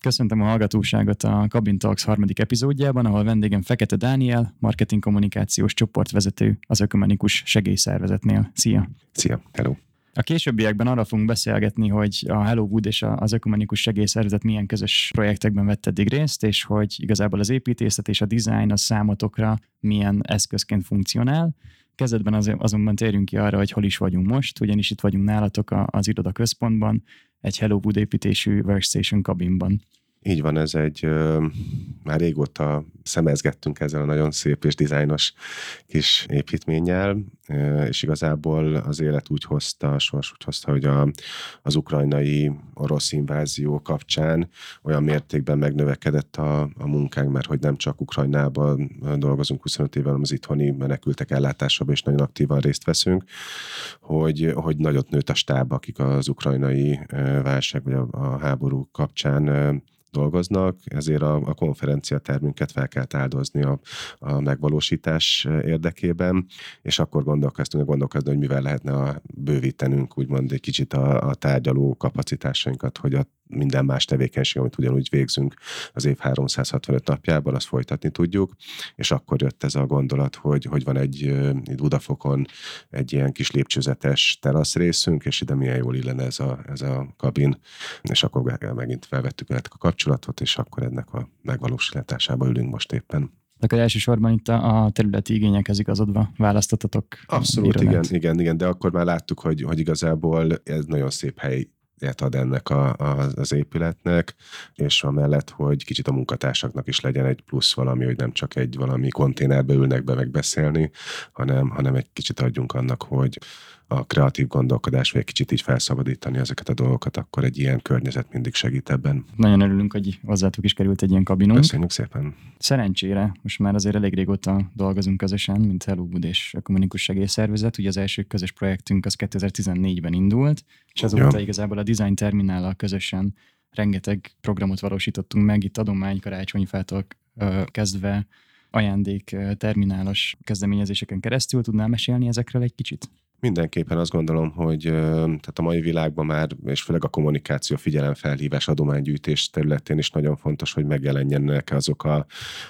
Köszöntöm a hallgatóságot a Cabin Talks harmadik epizódjában, ahol vendégem Fekete Dániel, marketing kommunikációs csoportvezető az Ökumenikus Segélyszervezetnél. Szia! Szia, hello! A későbbiekben arra fogunk beszélgetni, hogy a Hello Wood és az Ökumenikus Segélyszervezet milyen közös projektekben vett eddig részt, és hogy igazából az építészet és a design a számotokra milyen eszközként funkcionál. Kezdetben az, azonban térjünk ki arra, hogy hol is vagyunk most, ugyanis itt vagyunk nálatok az iroda központban, egy Hello Wood építésű workstation kabinban. Így van, ez egy, már régóta szemezgettünk ezzel a nagyon szép és dizájnos kis építménnyel, és igazából az élet úgy hozta, a sors úgy hozta, hogy a, az ukrajnai orosz invázió kapcsán olyan mértékben megnövekedett a, a munkánk, mert hogy nem csak Ukrajnában dolgozunk 25 éve, hanem az itthoni menekültek ellátásában is nagyon aktívan részt veszünk, hogy, hogy nagyot nőtt a stáb, akik az ukrajnai válság vagy a, a háború kapcsán dolgoznak, ezért a, a konferencia termünket fel kell áldozni a, a megvalósítás érdekében, és akkor gondolkoztunk, gondolkozni, hogy mivel lehetne a, bővítenünk úgymond egy kicsit a, a tárgyaló kapacitásainkat, hogy a minden más tevékenység, amit ugyanúgy végzünk az év 365 napjában, azt folytatni tudjuk, és akkor jött ez a gondolat, hogy, hogy van egy Budafokon egy ilyen kis lépcsőzetes terasz részünk, és ide milyen jól illene ez a, ez a kabin, és akkor megint felvettük a kapcsolatot, és akkor ennek a megvalósításába ülünk most éppen. Akkor elsősorban itt a területi igényekhez igazodva választottatok. Abszolút, igen, igen, igen, de akkor már láttuk, hogy, hogy igazából ez nagyon szép hely ad ennek a, a, az épületnek, és amellett, hogy kicsit a munkatársaknak is legyen egy plusz valami, hogy nem csak egy valami konténerbe ülnek be megbeszélni, hanem, hanem egy kicsit adjunk annak, hogy a kreatív gondolkodás, vagy egy kicsit így felszabadítani ezeket a dolgokat, akkor egy ilyen környezet mindig segít ebben. Nagyon örülünk, hogy hozzátok is került egy ilyen kabinunk. Köszönjük szépen. Szerencsére, most már azért elég régóta dolgozunk közösen, mint Hello Bud és a Kommunikus Segélyszervezet. Ugye az első közös projektünk az 2014-ben indult, és azóta ja. igazából a Design Terminállal közösen rengeteg programot valósítottunk meg, itt adomány karácsonyfától kezdve ajándék terminálos kezdeményezéseken keresztül. Tudnál mesélni ezekről egy kicsit? Mindenképpen azt gondolom, hogy tehát a mai világban már, és főleg a kommunikáció, figyelemfelhívás, adománygyűjtés területén is nagyon fontos, hogy megjelenjenek azok a,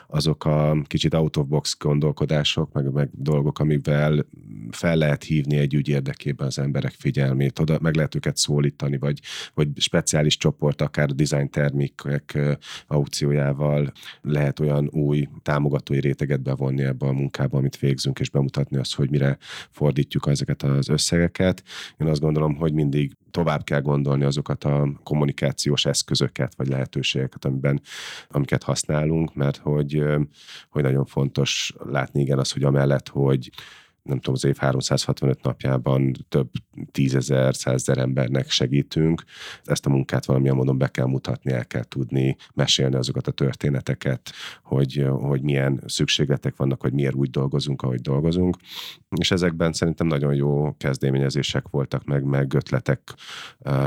azok a kicsit out of box gondolkodások, meg, meg dolgok, amivel fel lehet hívni egy ügy érdekében az emberek figyelmét, oda meg lehet őket szólítani, vagy, vagy speciális csoport, akár design termékek aukciójával lehet olyan új támogatói réteget bevonni ebbe a munkába, amit végzünk, és bemutatni azt, hogy mire fordítjuk ezeket ezeket az összegeket. Én azt gondolom, hogy mindig tovább kell gondolni azokat a kommunikációs eszközöket, vagy lehetőségeket, amiben, amiket használunk, mert hogy, hogy nagyon fontos látni igen az, hogy amellett, hogy nem tudom, az év 365 napjában több tízezer, százezer embernek segítünk. Ezt a munkát valamilyen módon be kell mutatni, el kell tudni mesélni azokat a történeteket, hogy, hogy milyen szükségletek vannak, hogy miért úgy dolgozunk, ahogy dolgozunk. És ezekben szerintem nagyon jó kezdeményezések voltak, meg, meg ötletek,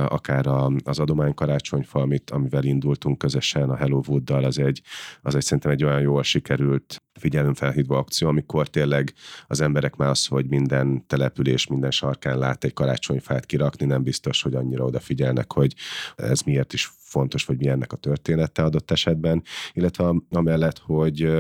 akár az adomány karácsonyfa, amit, amivel indultunk közösen a Hello Wood-dal, az egy, az egy szerintem egy olyan jól sikerült figyelemfelhívó akció, amikor tényleg az emberek már az, hogy minden település, minden sarkán lát egy karácsonyfát kirakni, nem biztos, hogy annyira odafigyelnek, hogy ez miért is fontos, vagy mi ennek a története adott esetben, illetve amellett, hogy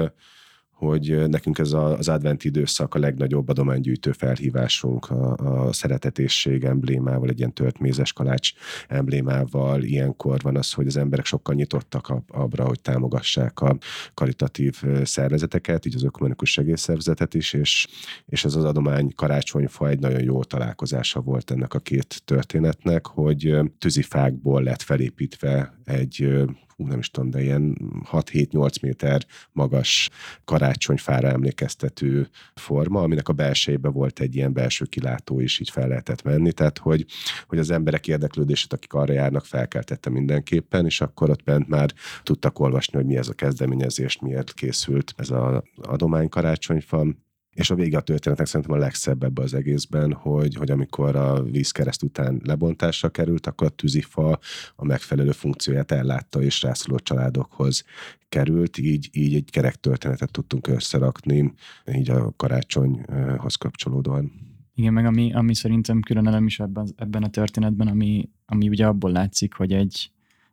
hogy nekünk ez az advent időszak a legnagyobb adománygyűjtő felhívásunk, a, a szeretetésség emblémával, egy ilyen tört kalács emblémával. Ilyenkor van az, hogy az emberek sokkal nyitottak abra, hogy támogassák a karitatív szervezeteket, így az ökumenikus segélyszervezetet is, és, és ez az adomány karácsonyfa egy nagyon jó találkozása volt ennek a két történetnek, hogy tűzifákból lett felépítve egy hú, nem is tudom, de ilyen 6-7-8 méter magas karácsonyfára emlékeztető forma, aminek a belsejébe volt egy ilyen belső kilátó is, így fel lehetett menni, tehát hogy, hogy az emberek érdeklődését, akik arra járnak, felkeltette mindenképpen, és akkor ott bent már tudtak olvasni, hogy mi ez a kezdeményezés, miért készült ez az adomány karácsonyfa, és a vége a történetnek szerintem a legszebb ebbe az egészben, hogy, hogy amikor a vízkereszt után lebontásra került, akkor a tűzifa a megfelelő funkcióját ellátta, és rászoruló családokhoz került, így, így egy kerek történetet tudtunk összerakni, így a karácsonyhoz kapcsolódóan. Igen, meg ami, ami szerintem külön elem is ebben, ebben a történetben, ami, ami ugye abból látszik, hogy egy,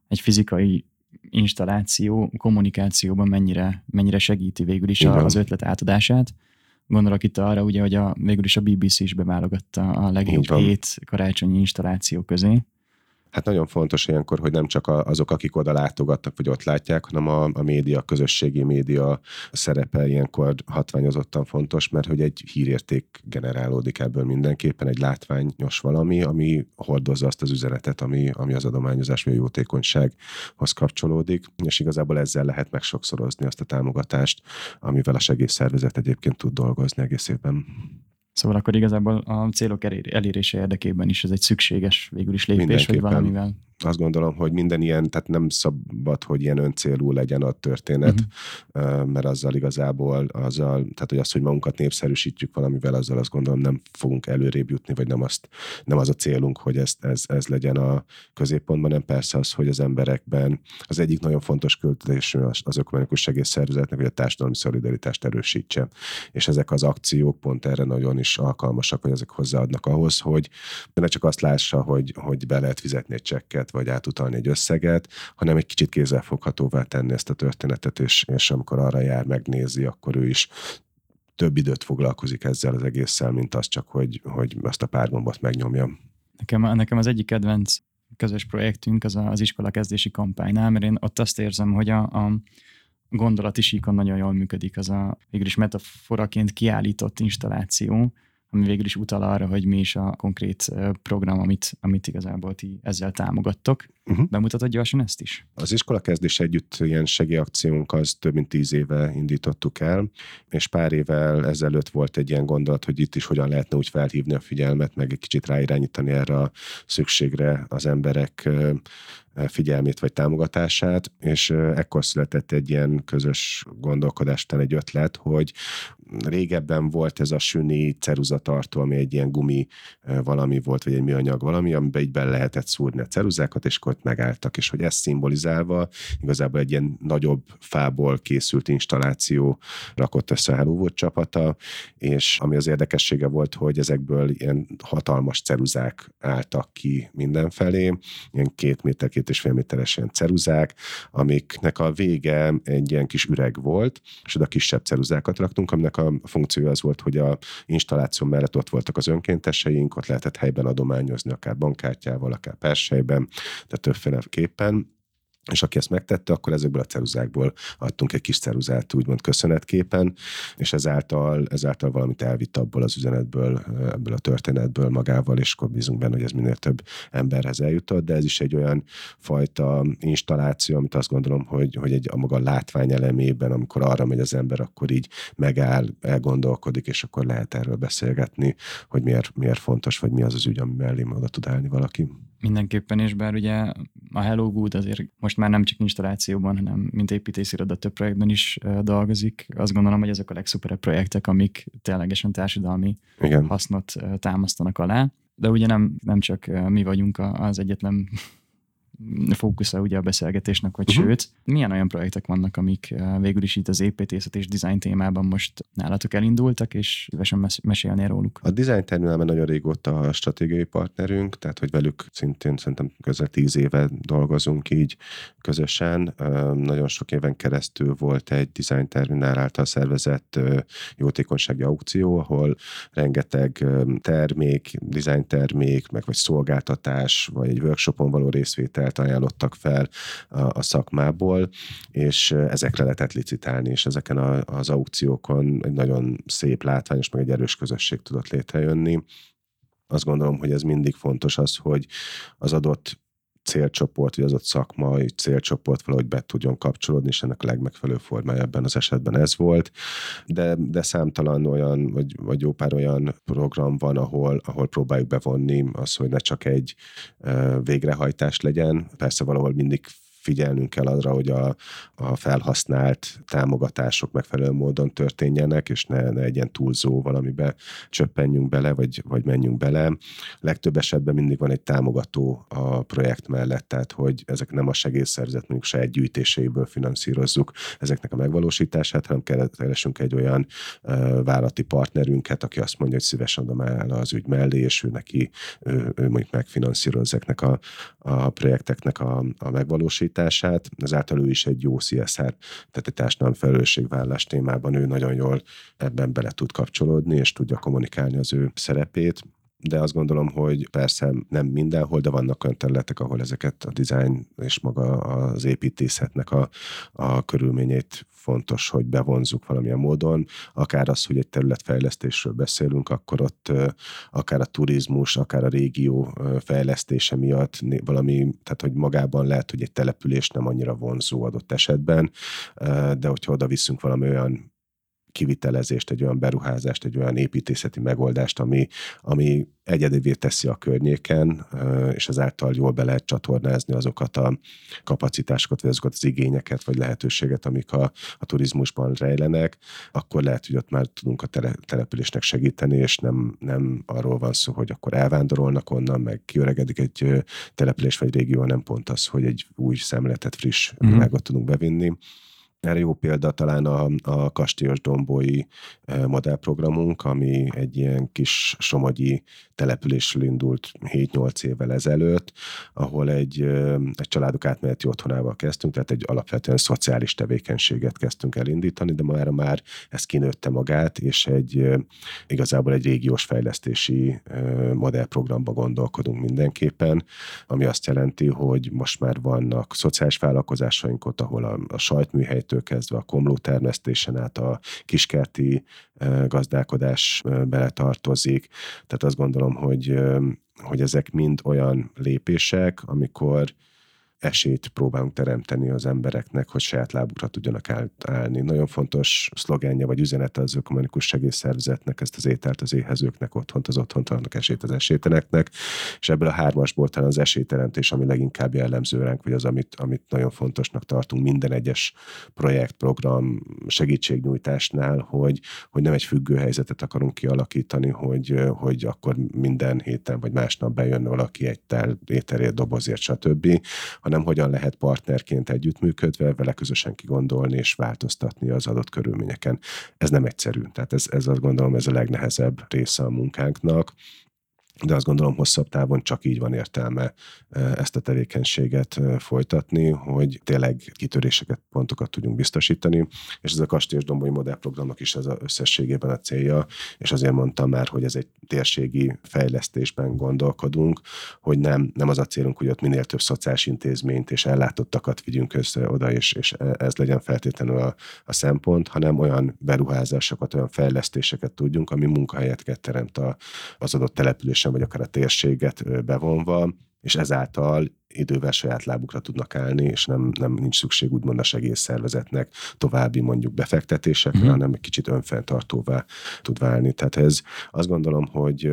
egy fizikai installáció kommunikációban mennyire, mennyire segíti végül is a, az ötlet átadását. Gondolok itt arra, ugye, hogy a, végül is a BBC is beválogatta a legjobb hét karácsonyi installáció közé. Hát nagyon fontos ilyenkor, hogy nem csak azok, akik oda látogatnak, vagy ott látják, hanem a, a média, a közösségi média szerepe ilyenkor hatványozottan fontos, mert hogy egy hírérték generálódik ebből mindenképpen, egy látványos valami, ami hordozza azt az üzenetet, ami, ami az adományozás vagy a jótékonysághoz kapcsolódik, és igazából ezzel lehet megsokszorozni azt a támogatást, amivel a segélyszervezet egyébként tud dolgozni egész évben. Szóval akkor igazából a célok elérése érdekében is ez egy szükséges végül is lépés, hogy valamivel azt gondolom, hogy minden ilyen, tehát nem szabad, hogy ilyen öncélú legyen a történet, uh-huh. mert azzal igazából, azzal, tehát hogy az, hogy magunkat népszerűsítjük valamivel, azzal azt gondolom nem fogunk előrébb jutni, vagy nem, azt, nem az a célunk, hogy ez, ez, ez legyen a középpontban, nem persze az, hogy az emberekben az egyik nagyon fontos költés az ökumenikus segélyszervezetnek, hogy a társadalmi szolidaritást erősítse. És ezek az akciók pont erre nagyon is alkalmasak, hogy ezek hozzáadnak ahhoz, hogy ne csak azt lássa, hogy, hogy be lehet fizetni egy csekket, pénzeket, vagy átutalni egy összeget, hanem egy kicsit kézzelfoghatóvá tenni ezt a történetet, és, és amikor arra jár, megnézi, akkor ő is több időt foglalkozik ezzel az egésszel, mint az csak, hogy, hogy azt a pár gombot megnyomja. Nekem, nekem az egyik kedvenc közös projektünk az az iskola kezdési kampánynál, mert én ott azt érzem, hogy a, a gondolati síkon nagyon jól működik az a végülis metaforaként kiállított installáció, ami végül is utal arra, hogy mi is a konkrét program, amit, amit igazából ti ezzel támogattok. Uh-huh. Bemutatod gyorsan ezt is? Az iskola kezdés együtt ilyen segélyakciónk az több mint tíz éve indítottuk el, és pár évvel ezelőtt volt egy ilyen gondolat, hogy itt is hogyan lehetne úgy felhívni a figyelmet, meg egy kicsit ráirányítani erre a szükségre az emberek figyelmét vagy támogatását, és ekkor született egy ilyen közös gondolkodástán egy ötlet, hogy régebben volt ez a süni ceruzatartó, ami egy ilyen gumi valami volt, vagy egy műanyag valami, amiben így be lehetett szúrni a ceruzákat, és akkor ott megálltak, és hogy ezt szimbolizálva igazából egy ilyen nagyobb fából készült installáció rakott össze a Hello csapata, és ami az érdekessége volt, hogy ezekből ilyen hatalmas ceruzák álltak ki mindenfelé, ilyen két méter, két és fél méteres ilyen ceruzák, amiknek a vége egy ilyen kis üreg volt, és oda kisebb ceruzákat raktunk, aminek a funkciója az volt, hogy a installáció mellett ott voltak az önkénteseink, ott lehetett helyben adományozni, akár bankkártyával, akár persejben, tehát többféleképpen és aki ezt megtette, akkor ezekből a ceruzákból adtunk egy kis ceruzát, úgymond köszönetképen, és ezáltal, ezáltal valamit elvitt abból az üzenetből, ebből a történetből magával, és akkor bízunk benne, hogy ez minél több emberhez eljutott, de ez is egy olyan fajta installáció, amit azt gondolom, hogy, hogy egy a maga látvány elemében, amikor arra megy az ember, akkor így megáll, elgondolkodik, és akkor lehet erről beszélgetni, hogy miért, miért fontos, vagy mi az az ügy, ami mellé oda tud állni valaki. Mindenképpen, és bár ugye a Hello Good azért most már nem csak installációban, hanem mint építésziroda több projektben is dolgozik. Azt gondolom, hogy ezek a legszuperebb projektek, amik ténylegesen társadalmi Igen. hasznot támasztanak alá. De ugye nem, nem csak mi vagyunk az egyetlen fókusza ugye a beszélgetésnek, vagy uh-huh. sőt, milyen olyan projektek vannak, amik eh, végül is itt az építészet és design témában most nálatok elindultak, és szívesen mes- mesélnél róluk? A design terminálban nagyon régóta a stratégiai partnerünk, tehát hogy velük szintén szerintem közel tíz éve dolgozunk így közösen. Nagyon sok éven keresztül volt egy design terminál által szervezett jótékonysági aukció, ahol rengeteg termék, design termék, meg vagy szolgáltatás, vagy egy workshopon való részvétel modellt ajánlottak fel a, a szakmából, és ezekre lehetett licitálni, és ezeken a, az aukciókon egy nagyon szép, látványos, meg egy erős közösség tudott létrejönni. Azt gondolom, hogy ez mindig fontos az, hogy az adott célcsoport, vagy az ott szakmai célcsoport valahogy be tudjon kapcsolódni, és ennek a legmegfelelőbb formája ebben az esetben ez volt. De, de számtalan olyan, vagy, vagy jó pár olyan program van, ahol, ahol próbáljuk bevonni az, hogy ne csak egy végrehajtás legyen. Persze valahol mindig figyelnünk kell arra, hogy a, a felhasznált támogatások megfelelő módon történjenek, és ne, ne egy ilyen túlzó valamibe csöppenjünk bele, vagy, vagy menjünk bele. Legtöbb esetben mindig van egy támogató a projekt mellett, tehát hogy ezek nem a segélyszerzet mondjuk saját gyűjtéséből finanszírozzuk ezeknek a megvalósítását, hanem keresünk egy olyan uh, vállalati partnerünket, aki azt mondja, hogy szívesen adom el az ügy mellé, és ő neki ő, ő mondjuk megfinanszíroz ezeknek a, a projekteknek a, a megvalósítását, irányítását, ezáltal ő is egy jó CSR, tehát egy társadalmi felelősségvállás témában ő nagyon jól ebben bele tud kapcsolódni, és tudja kommunikálni az ő szerepét de azt gondolom, hogy persze nem mindenhol, de vannak olyan területek, ahol ezeket a design és maga az építészetnek a, a körülményét fontos, hogy bevonzuk valamilyen módon. Akár az, hogy egy területfejlesztésről beszélünk, akkor ott akár a turizmus, akár a régió fejlesztése miatt valami, tehát hogy magában lehet, hogy egy település nem annyira vonzó adott esetben, de hogyha oda viszünk valami olyan kivitelezést, egy olyan beruházást, egy olyan építészeti megoldást, ami, ami egyedivé teszi a környéken, és ezáltal jól be lehet csatornázni azokat a kapacitásokat, vagy azokat az igényeket, vagy lehetőséget, amik a, a turizmusban rejlenek, akkor lehet, hogy ott már tudunk a tele, településnek segíteni, és nem, nem arról van szó, hogy akkor elvándorolnak onnan, meg kiöregedik egy település vagy régió, nem pont az, hogy egy új szemletet, friss mm-hmm. világot tudunk bevinni. Erre jó példa talán a, a Kastélyos Dombói e, modellprogramunk, ami egy ilyen kis somogyi településről indult 7-8 évvel ezelőtt, ahol egy, egy családok átmeneti otthonával kezdtünk, tehát egy alapvetően szociális tevékenységet kezdtünk elindítani, de már már ez kinőtte magát, és egy igazából egy régiós fejlesztési modellprogramba gondolkodunk mindenképpen, ami azt jelenti, hogy most már vannak szociális vállalkozásaink ott, ahol a, a sajtműhely termesztéstől kezdve a komló termesztésen át a kiskerti gazdálkodás beletartozik. Tehát azt gondolom, hogy, hogy ezek mind olyan lépések, amikor esélyt próbálunk teremteni az embereknek, hogy saját lábukra tudjanak állni. Nagyon fontos szlogenje vagy üzenete az ökumenikus segélyszervezetnek, ezt az ételt az éhezőknek, otthont az otthontalanok, esélyt az esélyteleneknek, és ebből a hármasból talán az esélyteremtés, ami leginkább jellemző ránk, vagy az, amit, amit nagyon fontosnak tartunk minden egyes projekt, program, segítségnyújtásnál, hogy, hogy nem egy függő helyzetet akarunk kialakítani, hogy, hogy akkor minden héten vagy másnap bejön valaki egy tel, ételért, dobozért, stb., hanem hogyan lehet partnerként együttműködve vele közösen kigondolni és változtatni az adott körülményeken. Ez nem egyszerű. Tehát ez, ez azt gondolom, ez a legnehezebb része a munkánknak, de azt gondolom hosszabb távon csak így van értelme ezt a tevékenységet folytatni, hogy tényleg kitöréseket, pontokat tudjunk biztosítani, és ez a Kastélyos Domboly modellprogramnak is ez az összességében a célja, és azért mondtam már, hogy ez egy térségi fejlesztésben gondolkodunk, hogy nem, nem az a célunk, hogy ott minél több szociális intézményt és ellátottakat vigyünk össze oda, és, és ez legyen feltétlenül a, a szempont, hanem olyan beruházásokat, olyan fejlesztéseket tudjunk, ami munkahelyeket teremt a, az adott településen településen, vagy akár a térséget bevonva, és ezáltal idővel saját lábukra tudnak állni, és nem, nem nincs szükség úgymond a segélyszervezetnek további mondjuk befektetésekre, mm-hmm. hanem egy kicsit önfenntartóvá tud válni. Tehát ez azt gondolom, hogy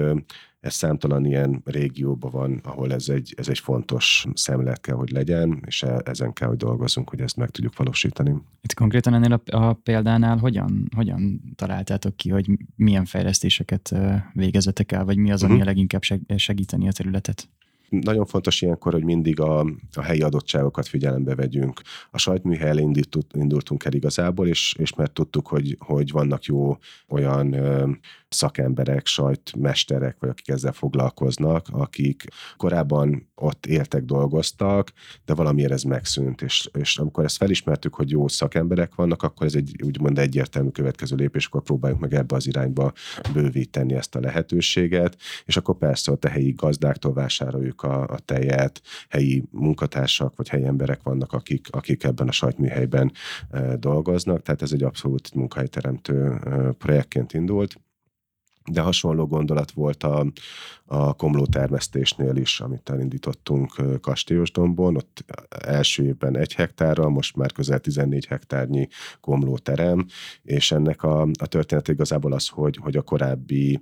ez számtalan ilyen régióban van, ahol ez egy, ez egy fontos szemlet kell, hogy legyen, és e, ezen kell, hogy dolgozunk, hogy ezt meg tudjuk valósítani. Itt konkrétan ennél a, a példánál hogyan, hogyan találtátok ki, hogy milyen fejlesztéseket végezetek el, vagy mi az, ami uh-huh. a leginkább segíteni a területet? Nagyon fontos ilyenkor, hogy mindig a, a helyi adottságokat figyelembe vegyünk. A sajtműhely indult, indultunk el igazából, és, és mert tudtuk, hogy, hogy vannak jó olyan ö, szakemberek, sajtmesterek, vagy akik ezzel foglalkoznak, akik korábban ott éltek, dolgoztak, de valamiért ez megszűnt, és, és amikor ezt felismertük, hogy jó szakemberek vannak, akkor ez egy úgymond egyértelmű következő lépés, akkor próbáljuk meg ebbe az irányba bővíteni ezt a lehetőséget, és akkor persze ott a helyi gazdáktól vásároljuk a, a tejet, helyi munkatársak vagy helyi emberek vannak, akik, akik ebben a sajtműhelyben dolgoznak, tehát ez egy abszolút munkahelyteremtő projektként indult de hasonló gondolat volt a, a komló termesztésnél is, amit elindítottunk Kastélyosdombon. Ott első évben egy hektárral, most már közel 14 hektárnyi komló terem, és ennek a, a történet igazából az, hogy, hogy a korábbi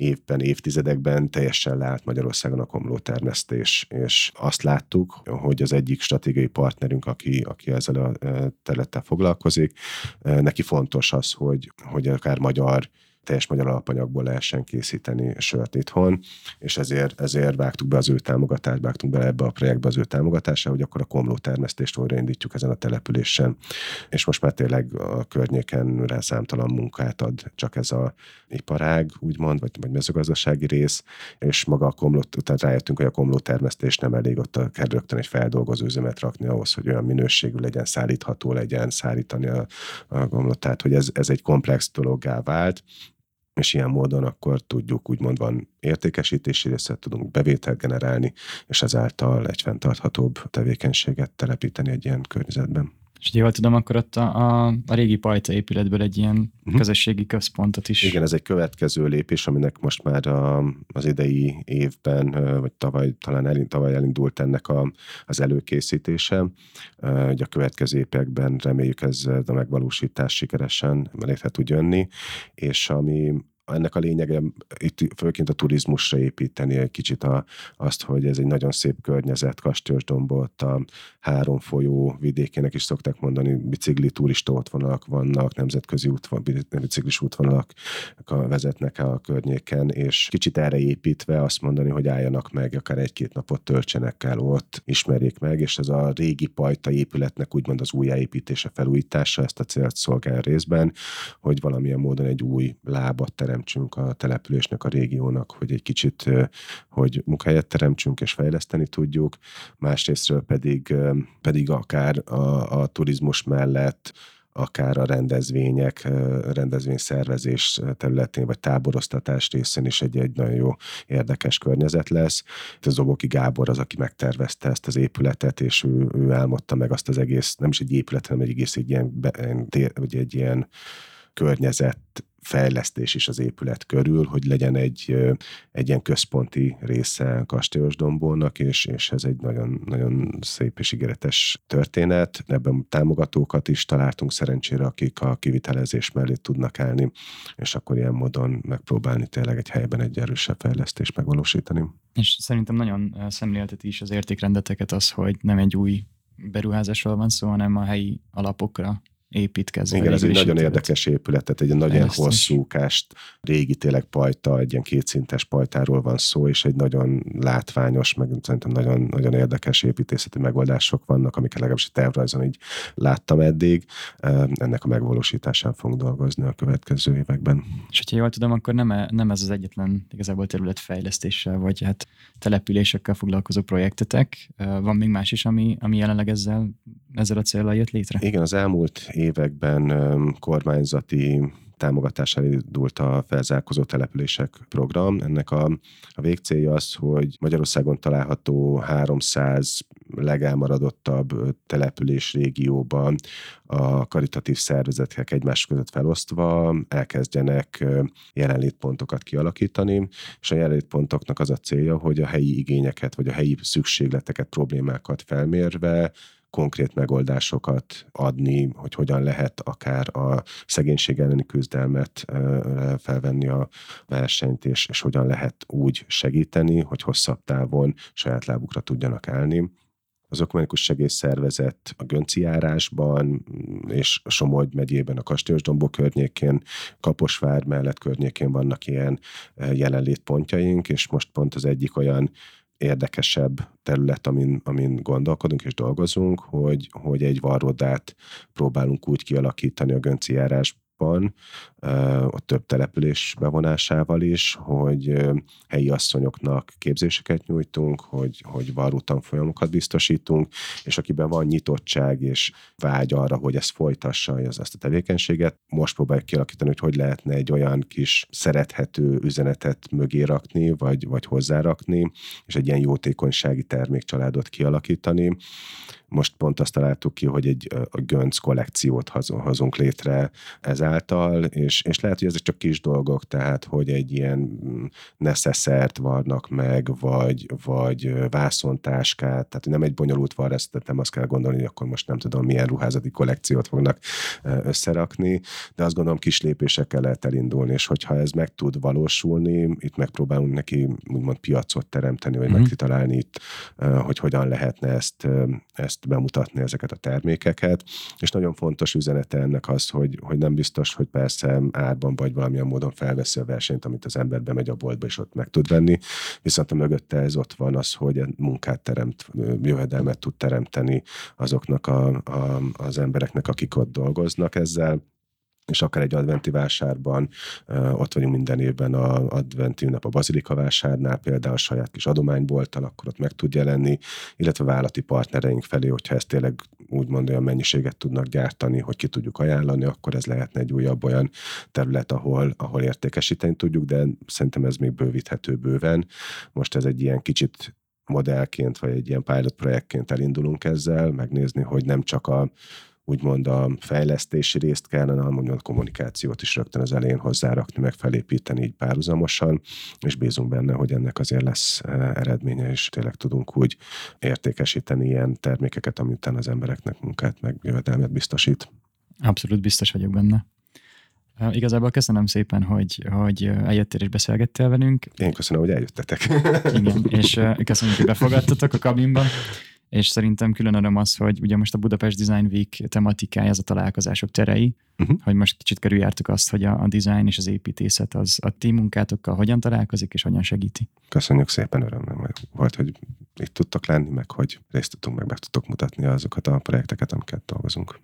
évben, évtizedekben teljesen leállt Magyarországon a komló termesztés, és azt láttuk, hogy az egyik stratégiai partnerünk, aki, aki ezzel a területtel foglalkozik, neki fontos az, hogy, hogy akár magyar teljes magyar alapanyagból lehessen készíteni sört itthon, és ezért, ezért vágtuk be az ő támogatást, vágtunk be ebbe a projektbe az ő támogatása, hogy akkor a komló termesztést újraindítjuk ezen a településen. És most már tényleg a környéken számtalan munkát ad csak ez a iparág, úgymond, vagy, vagy mezőgazdasági rész, és maga a komló, utána rájöttünk, hogy a komló termesztés nem elég, ott kell rögtön egy feldolgozó üzemet rakni ahhoz, hogy olyan minőségű legyen, szállítható legyen, szállítani a, a komlót. Tehát, hogy ez, ez egy komplex dologgá vált, és ilyen módon akkor tudjuk úgymond van értékesítési részet tudunk bevételt generálni, és ezáltal egy fenntarthatóbb tevékenységet telepíteni egy ilyen környezetben. És jól tudom, akkor ott a, a, a régi Pajta épületből egy ilyen uh-huh. közösségi központot is. Igen, ez egy következő lépés, aminek most már a, az idei évben, vagy tavaly, talán elint, tavaly elindult ennek a, az előkészítése. Ugye a következő években reméljük ez a megvalósítás sikeresen létre tud jönni, és ami ennek a lényege itt főként a turizmusra építeni egy kicsit a, azt, hogy ez egy nagyon szép környezet, Kastélyosdombot, a három folyó vidékének is szokták mondani, bicikli turista útvonalak vannak, nemzetközi útvonal, biciklis útvonalak vezetnek el a környéken, és kicsit erre építve azt mondani, hogy álljanak meg, akár egy-két napot töltsenek el ott, ismerjék meg, és ez a régi pajta épületnek úgymond az újjáépítése, felújítása ezt a célt szolgál részben, hogy valamilyen módon egy új lábat terem teremtsünk a településnek, a régiónak, hogy egy kicsit, hogy munkahelyet teremtsünk és fejleszteni tudjuk, másrésztről pedig, pedig akár a, a turizmus mellett akár a rendezvények, rendezvényszervezés területén, vagy táboroztatás részén is egy, egy nagyon jó, érdekes környezet lesz. A Zoboki Gábor az, aki megtervezte ezt az épületet, és ő, ő álmodta meg azt az egész, nem is egy épület, hanem egy egész egy ilyen, vagy egy ilyen környezet fejlesztés is az épület körül, hogy legyen egy, egy ilyen központi része Kastélyos Dombónak, és, és ez egy nagyon, nagyon szép és ígéretes történet. Ebben támogatókat is találtunk szerencsére, akik a kivitelezés mellé tudnak állni, és akkor ilyen módon megpróbálni tényleg egy helyben egy erősebb fejlesztést megvalósítani. És szerintem nagyon szemlélteti is az értékrendeteket az, hogy nem egy új beruházásról van szó, hanem a helyi alapokra építkezve. Igen, ez egy nagyon épület. érdekes épület, tehát egy nagyon hosszúkást, régi tényleg pajta, egy ilyen kétszintes pajtáról van szó, és egy nagyon látványos, meg szerintem nagyon, nagyon érdekes építészeti megoldások vannak, amiket legalábbis a tervrajzon így láttam eddig. Ennek a megvalósításán fogunk dolgozni a következő években. És hogyha jól tudom, akkor nem, e, nem ez az egyetlen igazából területfejlesztéssel, vagy hát településekkel foglalkozó projektetek. Van még más is, ami, ami jelenleg ezzel, ezzel a célral jött létre? Igen, az elmúlt években kormányzati támogatására indult a felzárkozó települések program. Ennek a, a végcélja az, hogy Magyarországon található 300 legelmaradottabb település régióban a karitatív szervezetek egymás között felosztva elkezdjenek jelenlétpontokat kialakítani, és a jelenlétpontoknak az a célja, hogy a helyi igényeket, vagy a helyi szükségleteket, problémákat felmérve konkrét megoldásokat adni, hogy hogyan lehet akár a szegénység elleni küzdelmet felvenni a versenyt, és, és hogyan lehet úgy segíteni, hogy hosszabb távon saját lábukra tudjanak állni. Az Ökumenikus Segélyszervezet a Gönci járásban és a Somogy megyében, a Kastélyosdombó környékén, Kaposvár mellett környékén vannak ilyen jelenlétpontjaink, és most pont az egyik olyan érdekesebb terület, amin, amin gondolkodunk és dolgozunk, hogy, hogy egy varrodát próbálunk úgy kialakítani a Gönci járás Irakban, a több település bevonásával is, hogy helyi asszonyoknak képzéseket nyújtunk, hogy, hogy varró tanfolyamokat biztosítunk, és akiben van nyitottság és vágy arra, hogy ezt folytassa, az ezt a tevékenységet, most próbáljuk kialakítani, hogy hogy lehetne egy olyan kis szerethető üzenetet mögé rakni, vagy, vagy hozzárakni, és egy ilyen jótékonysági termékcsaládot kialakítani, most pont azt találtuk ki, hogy egy a gönc kollekciót hozunk létre ezáltal, és, és lehet, hogy ezek csak kis dolgok, tehát hogy egy ilyen mm, neszeszert varnak meg, vagy, vagy vászontáskát, tehát nem egy bonyolult varresztet, nem azt kell gondolni, hogy akkor most nem tudom, milyen ruházati kollekciót fognak összerakni, de azt gondolom kis lépésekkel lehet elindulni, és hogyha ez meg tud valósulni, itt megpróbálunk neki úgymond piacot teremteni, vagy mm-hmm. megtalálni itt, hogy hogyan lehetne ezt, ezt ezt bemutatni, ezeket a termékeket, és nagyon fontos üzenete ennek az, hogy, hogy nem biztos, hogy persze árban vagy valamilyen módon felveszi a versenyt, amit az ember bemegy a boltba, és ott meg tud venni, viszont a mögötte ez ott van az, hogy munkát teremt, jövedelmet tud teremteni azoknak a, a, az embereknek, akik ott dolgoznak ezzel, és akár egy adventi vásárban, ott vagyunk minden évben a adventi ünnep a Bazilika vásárnál, például a saját kis adománybolttal, akkor ott meg tud jelenni, illetve vállalati partnereink felé, hogyha ezt tényleg úgymond olyan mennyiséget tudnak gyártani, hogy ki tudjuk ajánlani, akkor ez lehetne egy újabb olyan terület, ahol, ahol értékesíteni tudjuk, de szerintem ez még bővíthető bőven. Most ez egy ilyen kicsit modellként, vagy egy ilyen pilot projektként elindulunk ezzel, megnézni, hogy nem csak a úgymond a fejlesztési részt kellene, hanem a kommunikációt is rögtön az elején hozzárakni, meg felépíteni így párhuzamosan, és bízunk benne, hogy ennek azért lesz e, eredménye, és tényleg tudunk úgy értékesíteni ilyen termékeket, ami után az embereknek munkát, meg jövedelmet biztosít. Abszolút biztos vagyok benne. Uh, igazából köszönöm szépen, hogy, hogy eljöttél és beszélgettél velünk. Én köszönöm, hogy eljöttetek. Igen, és köszönjük, hogy befogadtatok a kabinba és szerintem külön öröm az, hogy ugye most a Budapest Design Week tematikája az a találkozások terei, uh-huh. hogy most kicsit körüljártuk azt, hogy a, a design és az építészet az a ti munkátokkal hogyan találkozik és hogyan segíti. Köszönjük szépen, öröm volt, hogy itt tudtok lenni, meg hogy részt tudtunk, meg meg tudtok mutatni azokat a projekteket, amiket dolgozunk.